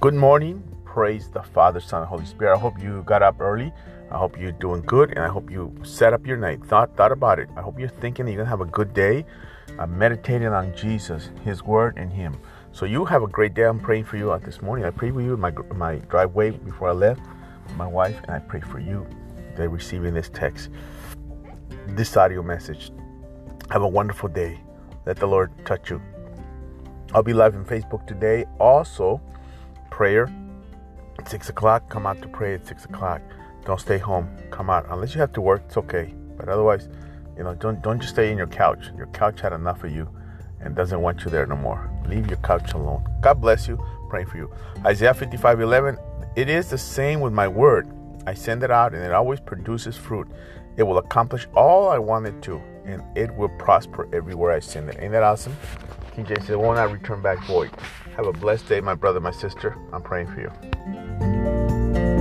Good morning. Praise the Father, Son, and Holy Spirit. I hope you got up early. I hope you're doing good, and I hope you set up your night. Thought thought about it. I hope you're thinking you're gonna have a good day, uh, meditating on Jesus, His Word, and Him. So you have a great day. I'm praying for you out this morning. I pray for you in my my driveway before I left, my wife, and I pray for you. They're receiving this text, this audio message. Have a wonderful day. Let the Lord touch you. I'll be live on Facebook today. Also prayer at 6 o'clock. Come out to pray at 6 o'clock. Don't stay home. Come out. Unless you have to work, it's okay. But otherwise, you know, don't, don't just stay in your couch. Your couch had enough of you and doesn't want you there no more. Leave your couch alone. God bless you. Praying for you. Isaiah 55 11. It is the same with my word. I send it out and it always produces fruit. It will accomplish all I want it to, and it will prosper everywhere I send it. Ain't that awesome? King James said, Will not return back void. Have a blessed day, my brother, my sister. I'm praying for you.